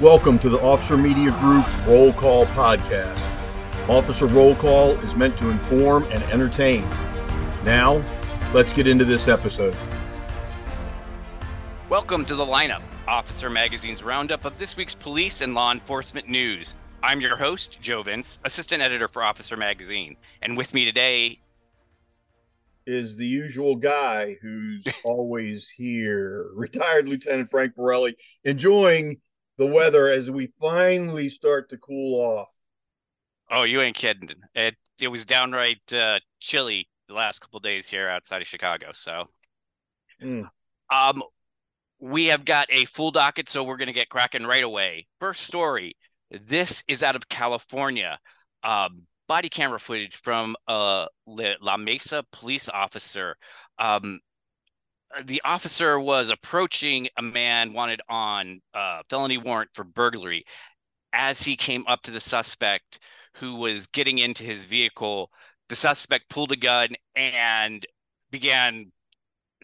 Welcome to the Officer Media Group Roll Call Podcast. Officer Roll Call is meant to inform and entertain. Now, let's get into this episode. Welcome to the lineup, Officer Magazine's roundup of this week's police and law enforcement news. I'm your host, Joe Vince, assistant editor for Officer Magazine. And with me today is the usual guy who's always here, retired Lieutenant Frank Borelli, enjoying the weather as we finally start to cool off. Oh, you ain't kidding. It it was downright uh, chilly the last couple days here outside of Chicago. So, mm. um, we have got a full docket, so we're going to get cracking right away. First story. This is out of California. Um, body camera footage from a La Mesa police officer. Um, the officer was approaching a man wanted on a felony warrant for burglary. As he came up to the suspect who was getting into his vehicle, the suspect pulled a gun and began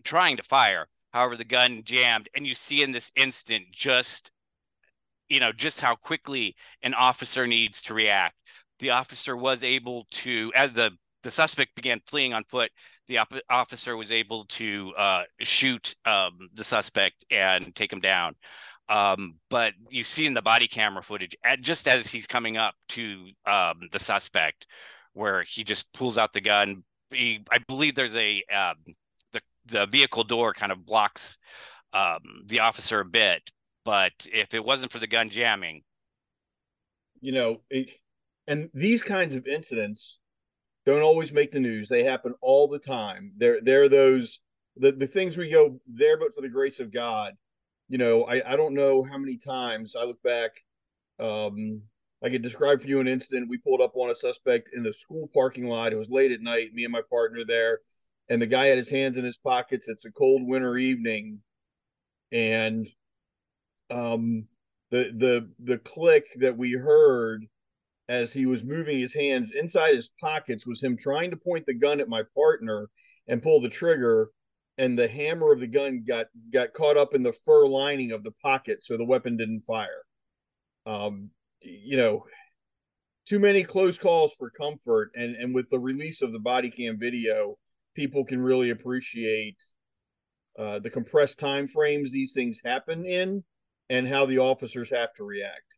trying to fire. However, the gun jammed, and you see in this instant just, you know, just how quickly an officer needs to react. The officer was able to, as the the suspect began fleeing on foot, the op- officer was able to uh, shoot um, the suspect and take him down. Um, but you see in the body camera footage, at, just as he's coming up to um, the suspect, where he just pulls out the gun. He, I believe there's a um, the the vehicle door kind of blocks um, the officer a bit, but if it wasn't for the gun jamming, you know, it, and these kinds of incidents don't always make the news. They happen all the time. They're they're those the, the things we go there but for the grace of God. You know, I, I don't know how many times I look back. Um, I could describe for you an incident. We pulled up on a suspect in the school parking lot. It was late at night, me and my partner there, and the guy had his hands in his pockets. It's a cold winter evening, and um the the the click that we heard as he was moving his hands inside his pockets was him trying to point the gun at my partner and pull the trigger and the hammer of the gun got got caught up in the fur lining of the pocket so the weapon didn't fire. Um you know too many close calls for comfort and and with the release of the body cam video people can really appreciate uh, the compressed time frames these things happen in and how the officers have to react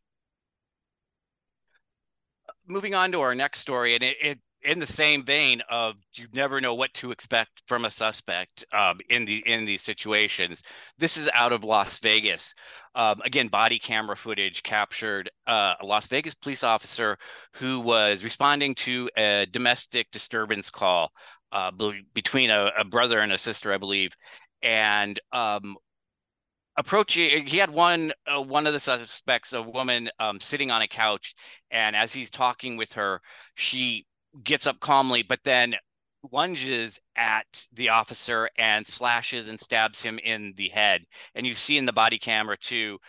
moving on to our next story, and it, it in the same vein of you never know what to expect from a suspect um, in the in these situations. This is out of Las Vegas. Um, again, body camera footage captured uh, a Las Vegas police officer who was responding to a domestic disturbance call uh, between a, a, brother and a sister, I believe, and um, approaching he had one uh, one of the suspects a woman um, sitting on a couch and as he's talking with her she gets up calmly but then lunges at the officer and slashes and stabs him in the head. And you see in the body camera too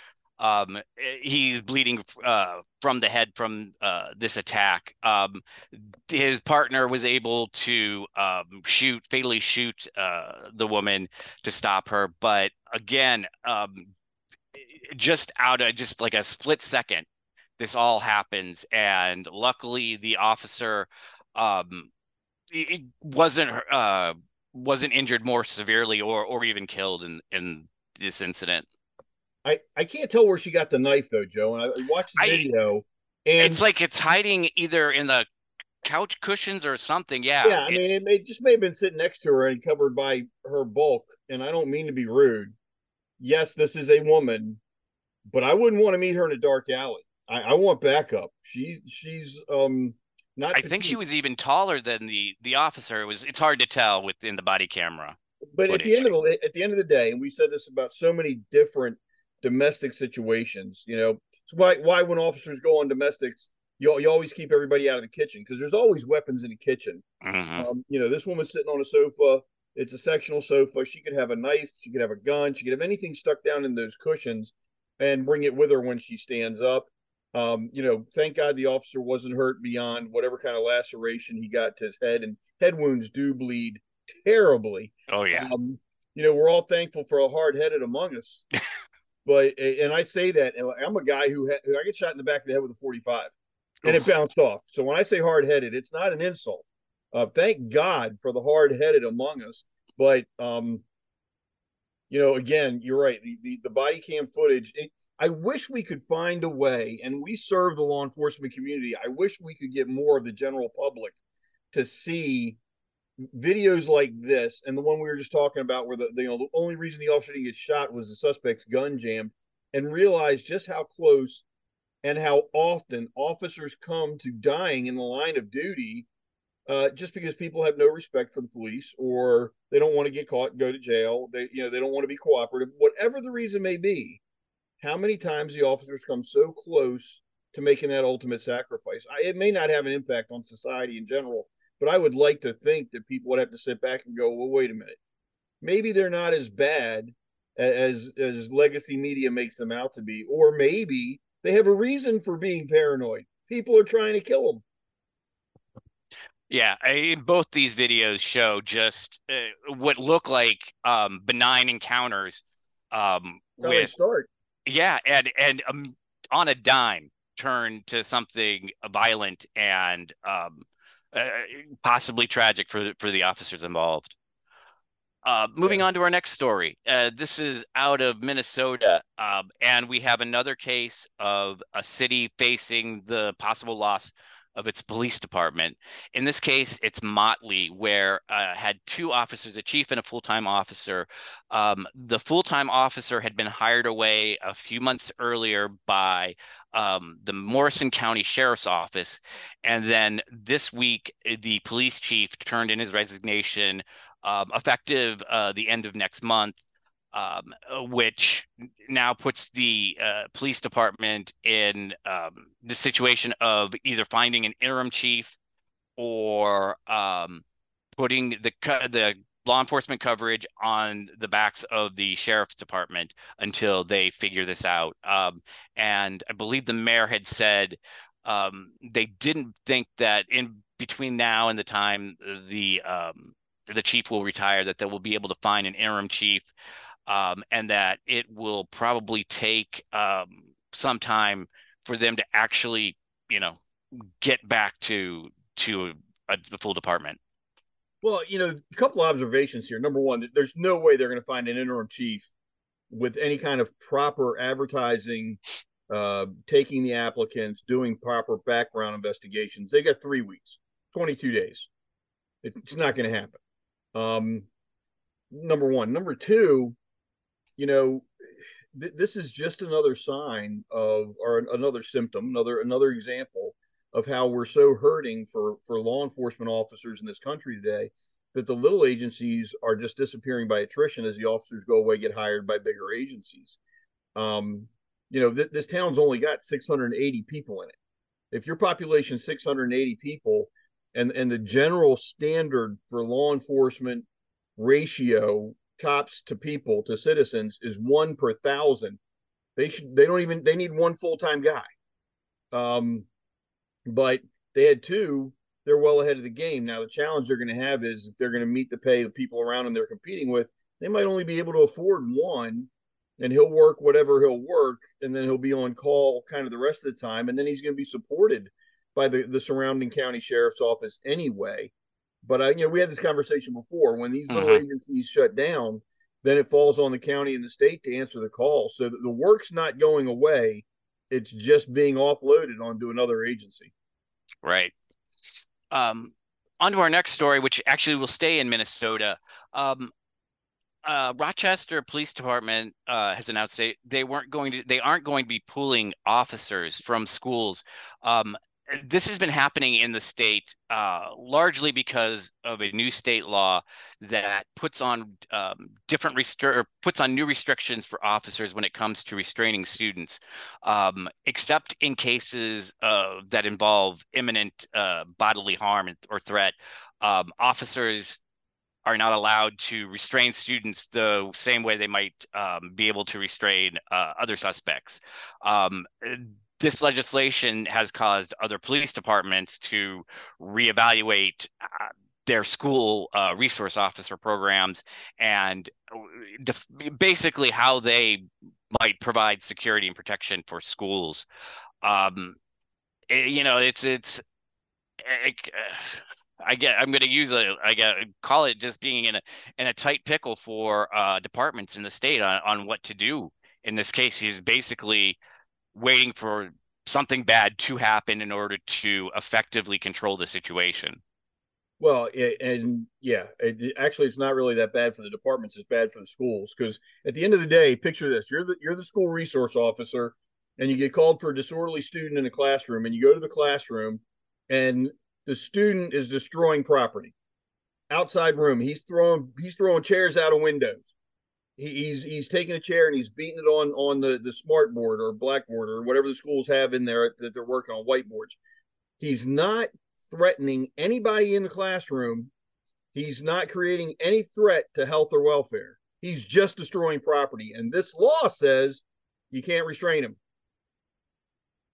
um, he's bleeding uh, from the head from uh, this attack. Um, his partner was able to um, shoot, fatally shoot uh, the woman to stop her, but again, um, just out of just like a split second, this all happens, and luckily the officer um, wasn't uh, wasn't injured more severely or or even killed in in this incident. I, I can't tell where she got the knife though, Joe. And I watched the I, video, and it's like it's hiding either in the couch cushions or something. Yeah, yeah. I mean, it, may, just may have been sitting next to her and covered by her bulk. And I don't mean to be rude. Yes, this is a woman, but I wouldn't want to meet her in a dark alley. I, I want backup. She she's um not. I think she was even taller than the the officer. It was. It's hard to tell within the body camera. But footage. at the end of the at the end of the day, and we said this about so many different domestic situations. You know, it's why why when officers go on domestics, you you always keep everybody out of the kitchen because there's always weapons in the kitchen. Mm-hmm. Um, you know, this woman's sitting on a sofa. It's a sectional sofa. She could have a knife. She could have a gun. She could have anything stuck down in those cushions and bring it with her when she stands up. Um, you know, thank God the officer wasn't hurt beyond whatever kind of laceration he got to his head, and head wounds do bleed terribly. Oh yeah. Um, you know, we're all thankful for a hard headed among us. but and I say that I'm a guy who, who I get shot in the back of the head with a 45, and Oof. it bounced off. So when I say hard headed, it's not an insult. Uh, thank God for the hard headed among us. But um, you know, again, you're right. The the, the body cam footage. It, I wish we could find a way, and we serve the law enforcement community. I wish we could get more of the general public to see videos like this and the one we were just talking about where the, the, you know, the only reason the officer didn't get shot was the suspect's gun jammed and realize just how close and how often officers come to dying in the line of duty uh, just because people have no respect for the police or they don't want to get caught go to jail. They you know they don't want to be cooperative whatever the reason may be. How many times the officers come so close to making that ultimate sacrifice? I, it may not have an impact on society in general but I would like to think that people would have to sit back and go, well, wait a minute. Maybe they're not as bad as as legacy media makes them out to be, or maybe they have a reason for being paranoid. People are trying to kill them. Yeah, I, both these videos show just uh, what look like um, benign encounters. Um, with start. Yeah, and and um, on a dime turn to something violent and um, uh, possibly tragic for for the officers involved. Uh, moving on to our next story. Uh, this is out of Minnesota, um, and we have another case of a city facing the possible loss of its police department. In this case, it's Motley, where uh, had two officers, a chief and a full time officer. Um, the full time officer had been hired away a few months earlier by um, the Morrison County Sheriff's Office. And then this week, the police chief turned in his resignation um, effective uh, the end of next month um, which now puts the uh, police department in um, the situation of either finding an interim chief or um, putting the the law enforcement coverage on the backs of the sheriff's department until they figure this out. Um, and I believe the mayor had said um, they didn't think that in between now and the time the um, the chief will retire that they will be able to find an interim chief um, and that it will probably take um, some time for them to actually, you know, get back to to a, the full department. Well, you know, a couple of observations here. Number one, there's no way they're going to find an interim chief with any kind of proper advertising, uh, taking the applicants, doing proper background investigations. They got three weeks, 22 days. It's not going to happen. Um, number one. Number two, you know, th- this is just another sign of, or another symptom, another another example of how we're so hurting for for law enforcement officers in this country today that the little agencies are just disappearing by attrition as the officers go away get hired by bigger agencies um, you know th- this town's only got 680 people in it if your population 680 people and and the general standard for law enforcement ratio cops to people to citizens is one per thousand. They should they don't even they need one full time guy. Um, but they had two. They're well ahead of the game. Now the challenge they're going to have is if they're going to meet the pay of people around them they're competing with, they might only be able to afford one, and he'll work whatever he'll work, and then he'll be on call kind of the rest of the time, and then he's going to be supported by the the surrounding county sheriff's office anyway. But I, you know, we had this conversation before. When these little mm-hmm. agencies shut down, then it falls on the county and the state to answer the call. So the work's not going away; it's just being offloaded onto another agency. Right. Um, on to our next story, which actually will stay in Minnesota. Um, uh, Rochester Police Department uh, has announced they, they weren't going to they aren't going to be pulling officers from schools um, this has been happening in the state uh, largely because of a new state law that puts on um, different restri- puts on new restrictions for officers when it comes to restraining students, um, except in cases uh, that involve imminent uh, bodily harm or threat. Um, officers are not allowed to restrain students the same way they might um, be able to restrain uh, other suspects um, this legislation has caused other police departments to reevaluate uh, their school uh, resource officer programs and uh, def- basically how they might provide security and protection for schools. Um, it, you know, it's it's. It, I get. I'm going to use a. I get call it just being in a in a tight pickle for uh, departments in the state on, on what to do. In this case, he's basically waiting for something bad to happen in order to effectively control the situation. Well, and yeah, it, actually, it's not really that bad for the departments. It's bad for the schools because at the end of the day, picture this: you're the you're the school resource officer, and you get called for a disorderly student in a classroom, and you go to the classroom, and the student is destroying property, outside room. He's throwing he's throwing chairs out of windows. He, he's he's taking a chair and he's beating it on on the the smart board or blackboard or whatever the schools have in there that they're working on whiteboards. He's not threatening anybody in the classroom. He's not creating any threat to health or welfare. He's just destroying property. And this law says you can't restrain him.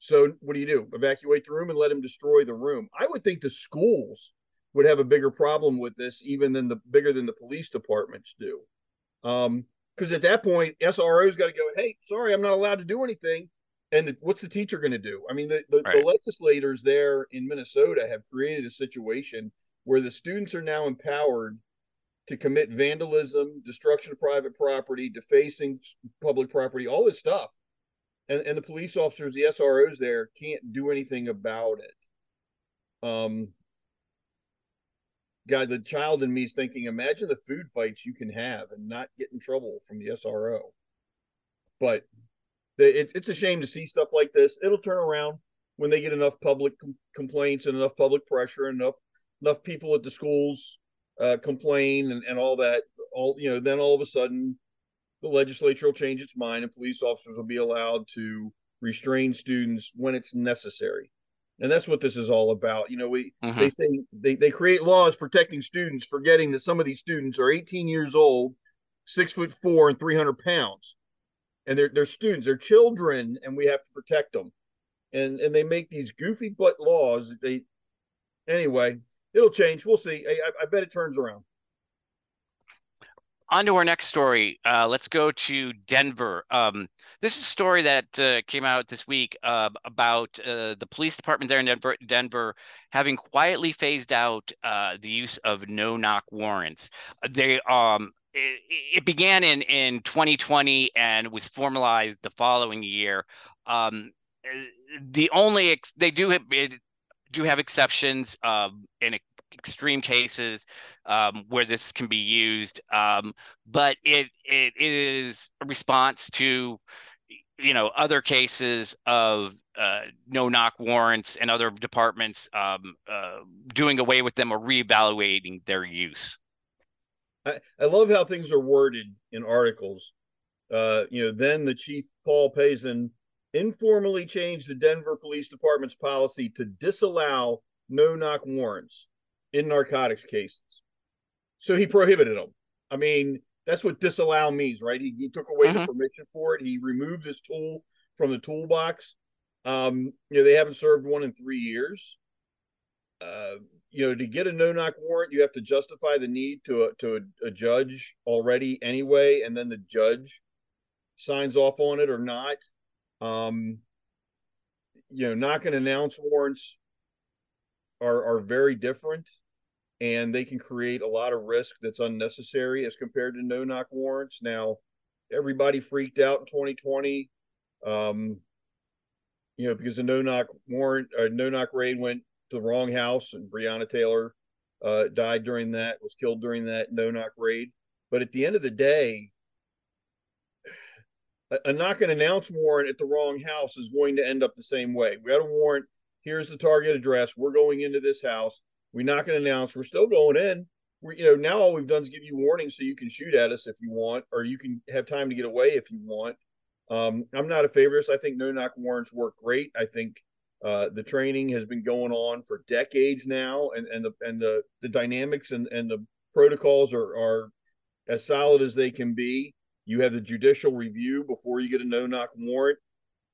So what do you do? Evacuate the room and let him destroy the room. I would think the schools would have a bigger problem with this, even than the bigger than the police departments do. Um, because at that point, SRO's got to go, hey, sorry, I'm not allowed to do anything. And the, what's the teacher going to do? I mean, the, the, right. the legislators there in Minnesota have created a situation where the students are now empowered to commit vandalism, destruction of private property, defacing public property, all this stuff. And, and the police officers, the SROs there, can't do anything about it. Um, God, the child in me is thinking, imagine the food fights you can have and not get in trouble from the SRO. But it, it's a shame to see stuff like this. It'll turn around when they get enough public com- complaints and enough public pressure, enough enough people at the schools uh, complain and, and all that. All you know, then all of a sudden, the legislature will change its mind, and police officers will be allowed to restrain students when it's necessary. And that's what this is all about. You know, we mm-hmm. they say they, they create laws protecting students, forgetting that some of these students are 18 years old, six foot four, and 300 pounds and they're they're students, they're children, and we have to protect them. And and they make these goofy butt laws. They anyway, it'll change. We'll see. I, I bet it turns around. On to our next story. Uh, let's go to Denver. Um, this is a story that uh, came out this week uh, about the police department there in Denver, Denver having quietly phased out uh, the use of no-knock warrants. They um, it, it, began in in 2020 and was formalized the following year. Um, the only ex- they do have, do have exceptions um, in extreme cases um, where this can be used, um, but it, it it is a response to you know other cases of uh, no knock warrants and other departments um, uh, doing away with them or reevaluating their use. I, I love how things are worded in articles. Uh, you know, then the chief Paul Pazen informally changed the Denver Police Department's policy to disallow no knock warrants in narcotics cases. So he prohibited them. I mean, that's what disallow means, right? He, he took away mm-hmm. the permission for it. He removed his tool from the toolbox. Um, you know, they haven't served one in three years. Uh, you know, to get a no knock warrant, you have to justify the need to a, to a, a, judge already anyway, and then the judge signs off on it or not. Um, you know, knock and announce warrants are are very different, and they can create a lot of risk that's unnecessary as compared to no knock warrants. Now, everybody freaked out in 2020. Um, you know, because the no knock warrant, or uh, no knock raid went to the wrong house, and Breonna Taylor uh, died during that, was killed during that no knock raid. But at the end of the day, a, a knock and announce warrant at the wrong house is going to end up the same way. We got a warrant. Here's the target address. We're going into this house. We knock and announce. We're still going in. We're, you know, now all we've done is give you warning so you can shoot at us if you want, or you can have time to get away if you want. Um, I'm not a favorite. I think no knock warrants work great. I think uh, the training has been going on for decades now, and, and the and the the dynamics and, and the protocols are are as solid as they can be. You have the judicial review before you get a no knock warrant.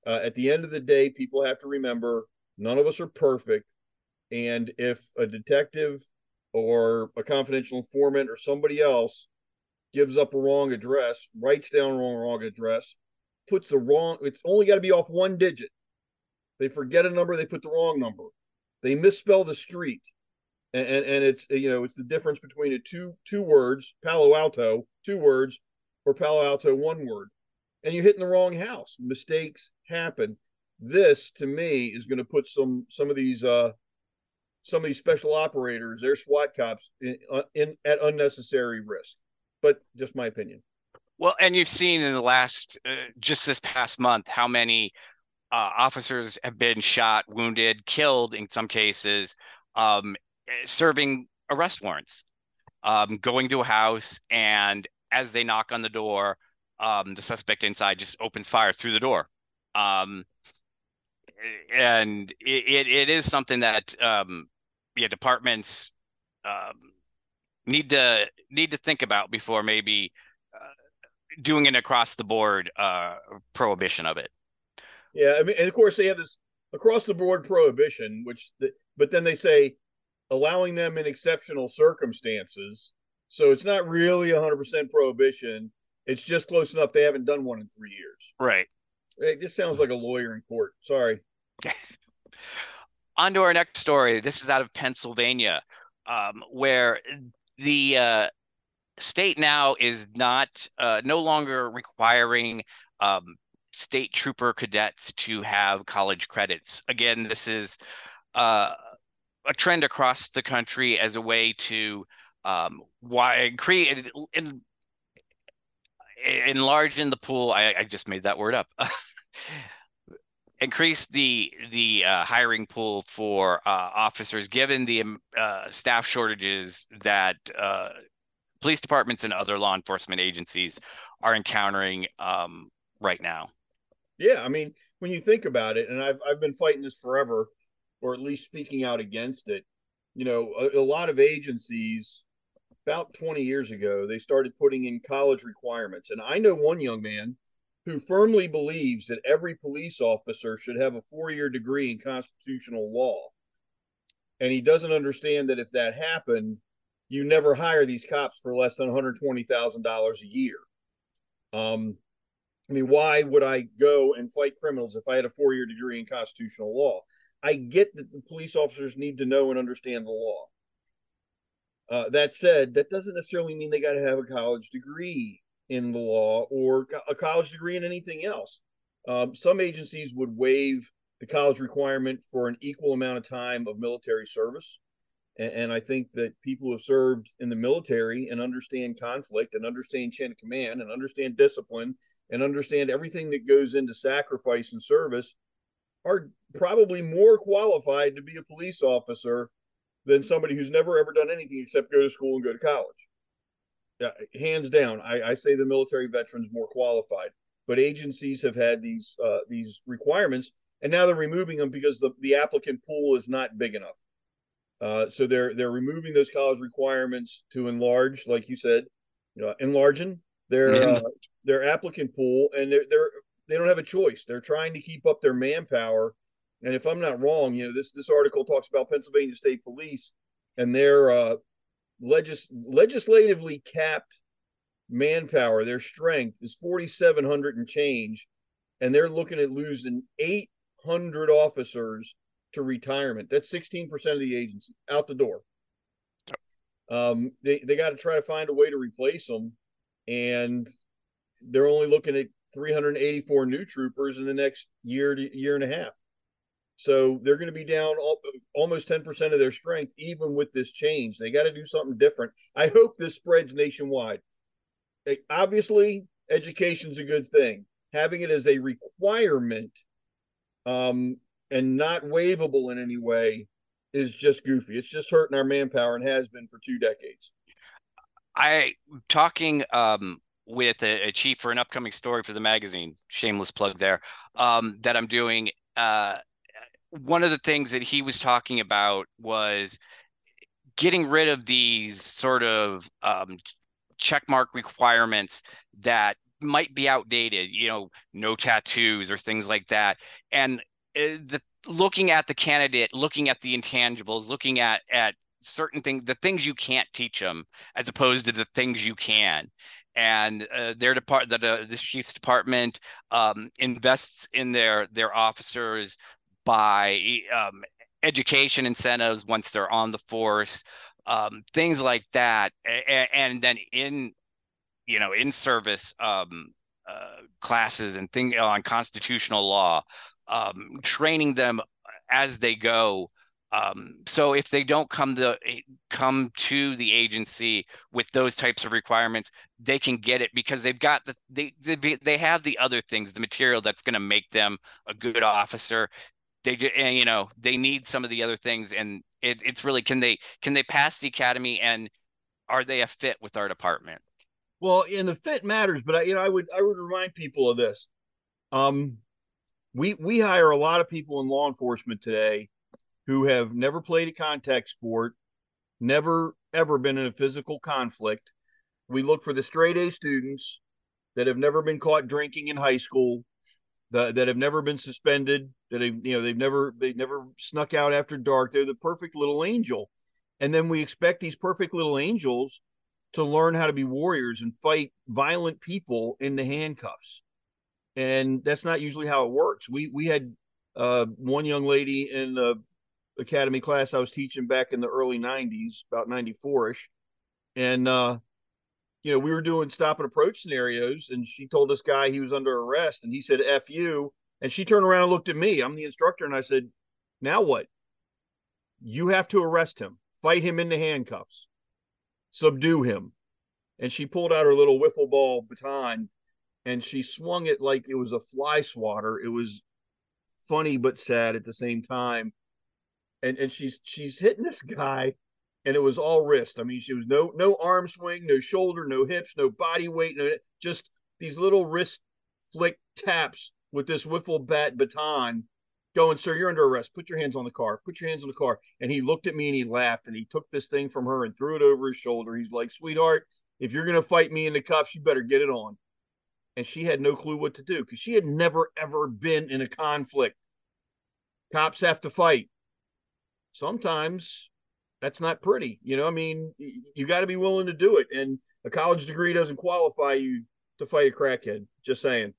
Uh, at the end of the day, people have to remember none of us are perfect, and if a detective or a confidential informant or somebody else gives up a wrong address, writes down a wrong wrong address, puts the wrong. It's only got to be off one digit. They forget a number. They put the wrong number. They misspell the street, and and, and it's you know it's the difference between a two two words Palo Alto two words or Palo Alto one word, and you're hitting the wrong house. Mistakes happen. This to me is going to put some some of these uh some of these special operators, their SWAT cops, in, uh, in at unnecessary risk. But just my opinion. Well, and you've seen in the last, uh, just this past month, how many uh, officers have been shot, wounded, killed in some cases, um, serving arrest warrants, um, going to a house, and as they knock on the door, um, the suspect inside just opens fire through the door. Um, and it, it, is something that um, yeah departments um, need to need to think about before maybe uh, doing an across the board uh, prohibition of it. Yeah, I mean, and of course they have this across the board prohibition, which, the, but then they say allowing them in exceptional circumstances. So it's not really 100% prohibition. It's just close enough. They haven't done one in three years. Right. It just sounds like a lawyer in court. Sorry. On to our next story. This is out of Pennsylvania, um, where the uh, state now is not uh, no longer requiring um, state trooper cadets to have college credits. Again, this is uh, a trend across the country as a way to um, why create in, enlarge in the pool. I, I just made that word up. increase the the uh, hiring pool for uh, officers, given the um, uh, staff shortages that uh, police departments and other law enforcement agencies are encountering um, right now. Yeah, I mean, when you think about it, and I've I've been fighting this forever, or at least speaking out against it. You know, a, a lot of agencies about 20 years ago they started putting in college requirements, and I know one young man who firmly believes that every police officer should have a four year degree in constitutional law. And he doesn't understand that if that happened, you never hire these cops for less than $120,000 a year. Um, I mean, why would I go and fight criminals if I had a four year degree in constitutional law? I get that the police officers need to know and understand the law. Uh, that said, that doesn't necessarily mean they got to have a college degree in the law or a college degree in anything else. Um, some agencies would waive the college requirement for an equal amount of time of military service. And, and, I think that people who have served in the military and understand conflict and understand chain of command and understand discipline and understand everything that goes into sacrifice and service are probably more qualified to be a police officer than somebody who's never ever done anything except go to school and go to college hands down, I, I, say the military veterans more qualified. But agencies have had these uh, these requirements, and now they're removing them because the, the applicant pool is not big enough. Uh, so they're they're removing those college requirements to enlarge, like you said, you know, enlarging their uh, their applicant pool, and they're they're they don't have a choice. They're trying to keep up their manpower. And if I'm not wrong, you know, this this article talks about Pennsylvania State Police and their uh, legis- legislatively capped manpower, their strength is 4,700 and change, and they're looking at losing 800 officers to retirement. That's 16% of the agency out the door. Um, they they got to try to find a way to replace them, and they're only looking at 384 new troopers in the next year to year and a half. So they're going to be down almost 10% of their strength, even with this change. They got to do something different. I hope this spreads nationwide. Obviously, education's a good thing. Having it as a requirement um, and not waivable in any way is just goofy. It's just hurting our manpower and has been for two decades. I talking um, with a, a, chief for an upcoming story for the magazine. Shameless plug there. Um, that I'm doing. Uh, one of the things that he was talking about was getting rid of these sort of um, checkmark requirements that might be outdated you know no tattoos or things like that. And uh, the looking at the candidate looking at the intangibles looking at at certain things the things you can't teach them as opposed to the things you can. And uh, their depart that uh, the chief's department um, invests in their their officers by um, education incentives once they're on the force, um, things like that, and, and, then in you know in service um, uh, classes and thing on constitutional law, um, training them as they go um, so if they don't come the come to the agency with those types of requirements, they can get it because they've got the they they, they have the other things, the material that's going to make them a good officer. They and, you know they need some of the other things, and it, it's really can they can they pass the academy and are they a fit with our department? Well, and the fit matters, but I, you know I would I would remind people of this. Um, we we hire a lot of people in law enforcement today who have never played a contact sport, never ever been in a physical conflict. We look for the straight A students that have never been caught drinking in high school, the, that have never been suspended, that have, you know they've never they've never snuck out after dark. They're the perfect little angel, and then we expect these perfect little angels to learn how to be warriors and fight violent people in the handcuffs. And that's not usually how it works. We we had uh, one young lady in the academy class I was teaching back in the early 90s, about 94 ish. And, uh, you know, we were doing stop and approach scenarios, and she told this guy he was under arrest, and he said, F you. And she turned around and looked at me. I'm the instructor, and I said, Now what? You have to arrest him, fight him in the handcuffs, subdue him. And she pulled out her little wiffle ball baton and she swung it like it was a fly swatter. It was funny but sad at the same time and and she's she's hitting this guy and it was all wrist. I mean, she was no no arm swing, no shoulder, no hips, no body weight, no just these little wrist flick taps with this wiffle bat baton going, sir, you're under arrest. Put your hands on the car. Put your hands on the car. And he looked at me and he laughed and he took this thing from her and threw it over his shoulder. He's like, sweetheart, if you're gonna fight me in the cuffs, you better get it on. And she had no clue what to do because she had never ever been in a conflict. Cops have to fight sometimes that's not pretty. You know, I mean, you got to be willing to do it. And a college degree doesn't qualify you to fight a crackhead. Just saying.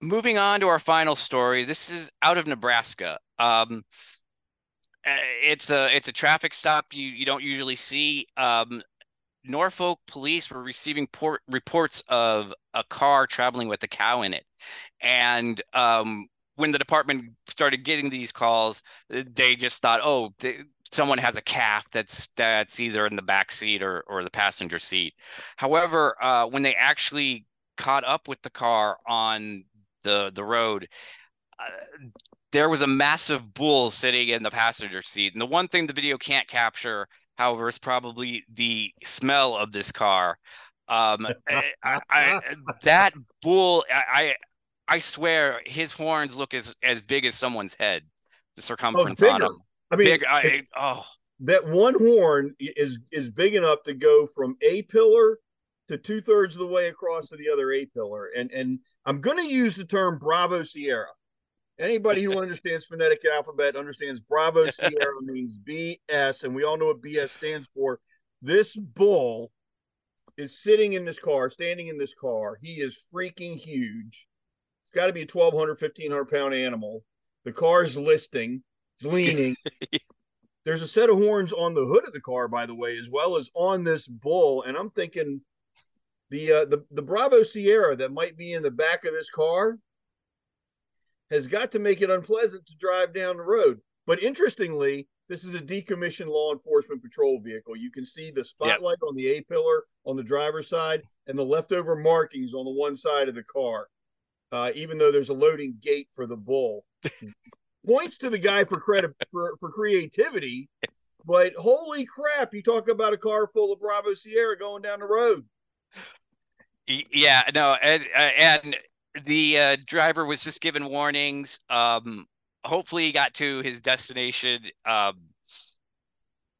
Moving on to our final story. This is out of Nebraska. Um, it's a it's a traffic stop you you don't usually see. Um, Norfolk police were receiving port, reports of a car traveling with a cow in it, and um, when the department started getting these calls, they just thought, oh, they, someone has a calf that's that's either in the back seat or or the passenger seat. However, uh, when they actually caught up with the car on the the road, uh, there was a massive bull sitting in the passenger seat. And the one thing the video can't capture, however, is probably the smell of this car. Um, I, I, that bull, I, I swear his horns look as as big as someone's head. The oh, circumference oh, on them. I mean, big, I, oh, that one horn is is big enough to go from a pillar to two thirds of the way across to the other A pillar. And and I'm going to use the term Bravo Sierra. Anybody who understands phonetic alphabet understands Bravo Sierra means BS, and we all know what BS stands for. This bull is sitting in this car, standing in this car. He is freaking huge. It's got to be a 1,200, 1,500 pound animal. The car's listing, it's leaning. There's a set of horns on the hood of the car, by the way, as well as on this bull. And I'm thinking the uh, the the Bravo Sierra that might be in the back of this car has got to make it unpleasant to drive down the road. But interestingly, this is a decommissioned law enforcement patrol vehicle. You can see the spotlight yep. on the A pillar on the driver's side and the leftover markings on the one side of the car uh, even though there's a loading gate for the bull. Points to the guy for credit for, for creativity, but holy crap, you talk about a car full of Bravo Sierra going down the road. Yeah, no, and, uh, and the uh, driver was just given warnings. Um, hopefully, he got to his destination um,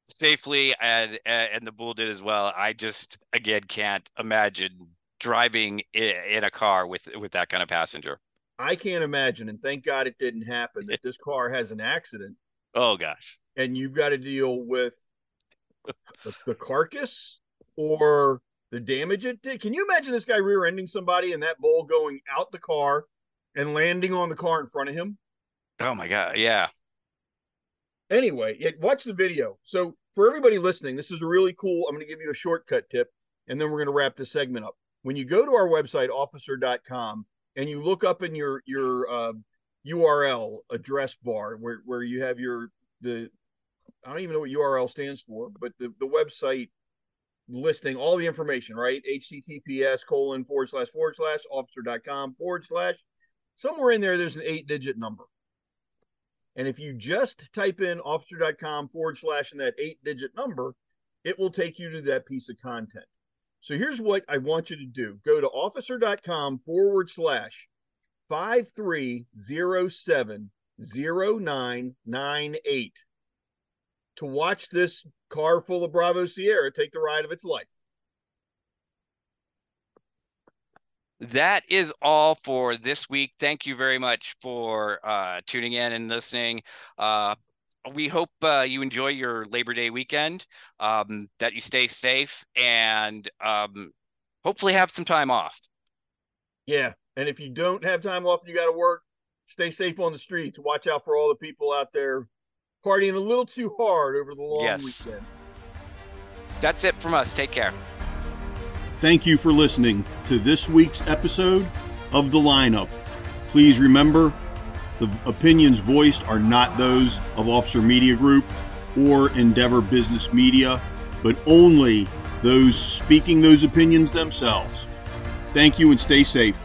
safely, and and the bull did as well. I just again can't imagine driving in a car with with that kind of passenger. I can't imagine, and thank God it didn't happen. That this car has an accident. Oh gosh! And you've got to deal with the, the carcass or the damage it did. Can you imagine this guy rear-ending somebody and that bull going out the car and landing on the car in front of him? Oh my god, yeah. Anyway, watch the video. So for everybody listening, this is a really cool. I'm going to give you a shortcut tip, and then we're going to wrap this segment up. When you go to our website, officer.com, and you look up in your your uh, URL address bar where where you have your the I don't even know what URL stands for, but the, the website listing all the information, right? HTTPS colon forward slash forward slash officer.com forward slash. Somewhere in there, there's an eight digit number. And if you just type in officer.com forward slash and that eight digit number, it will take you to that piece of content. So here's what I want you to do go to officer.com forward slash 53070998 to watch this car full of Bravo Sierra take the ride of its life. that is all for this week. Thank you very much for uh, tuning in and listening. Uh, we hope uh, you enjoy your Labor Day weekend, um, that you stay safe, and um, hopefully have some time off. Yeah. And if you don't have time off and you got to work, stay safe on the streets. Watch out for all the people out there partying a little too hard over the long yes. weekend. That's it from us. Take care. Thank you for listening to this week's episode of The Lineup. Please remember the opinions voiced are not those of Officer Media Group or Endeavor Business Media, but only those speaking those opinions themselves. Thank you and stay safe.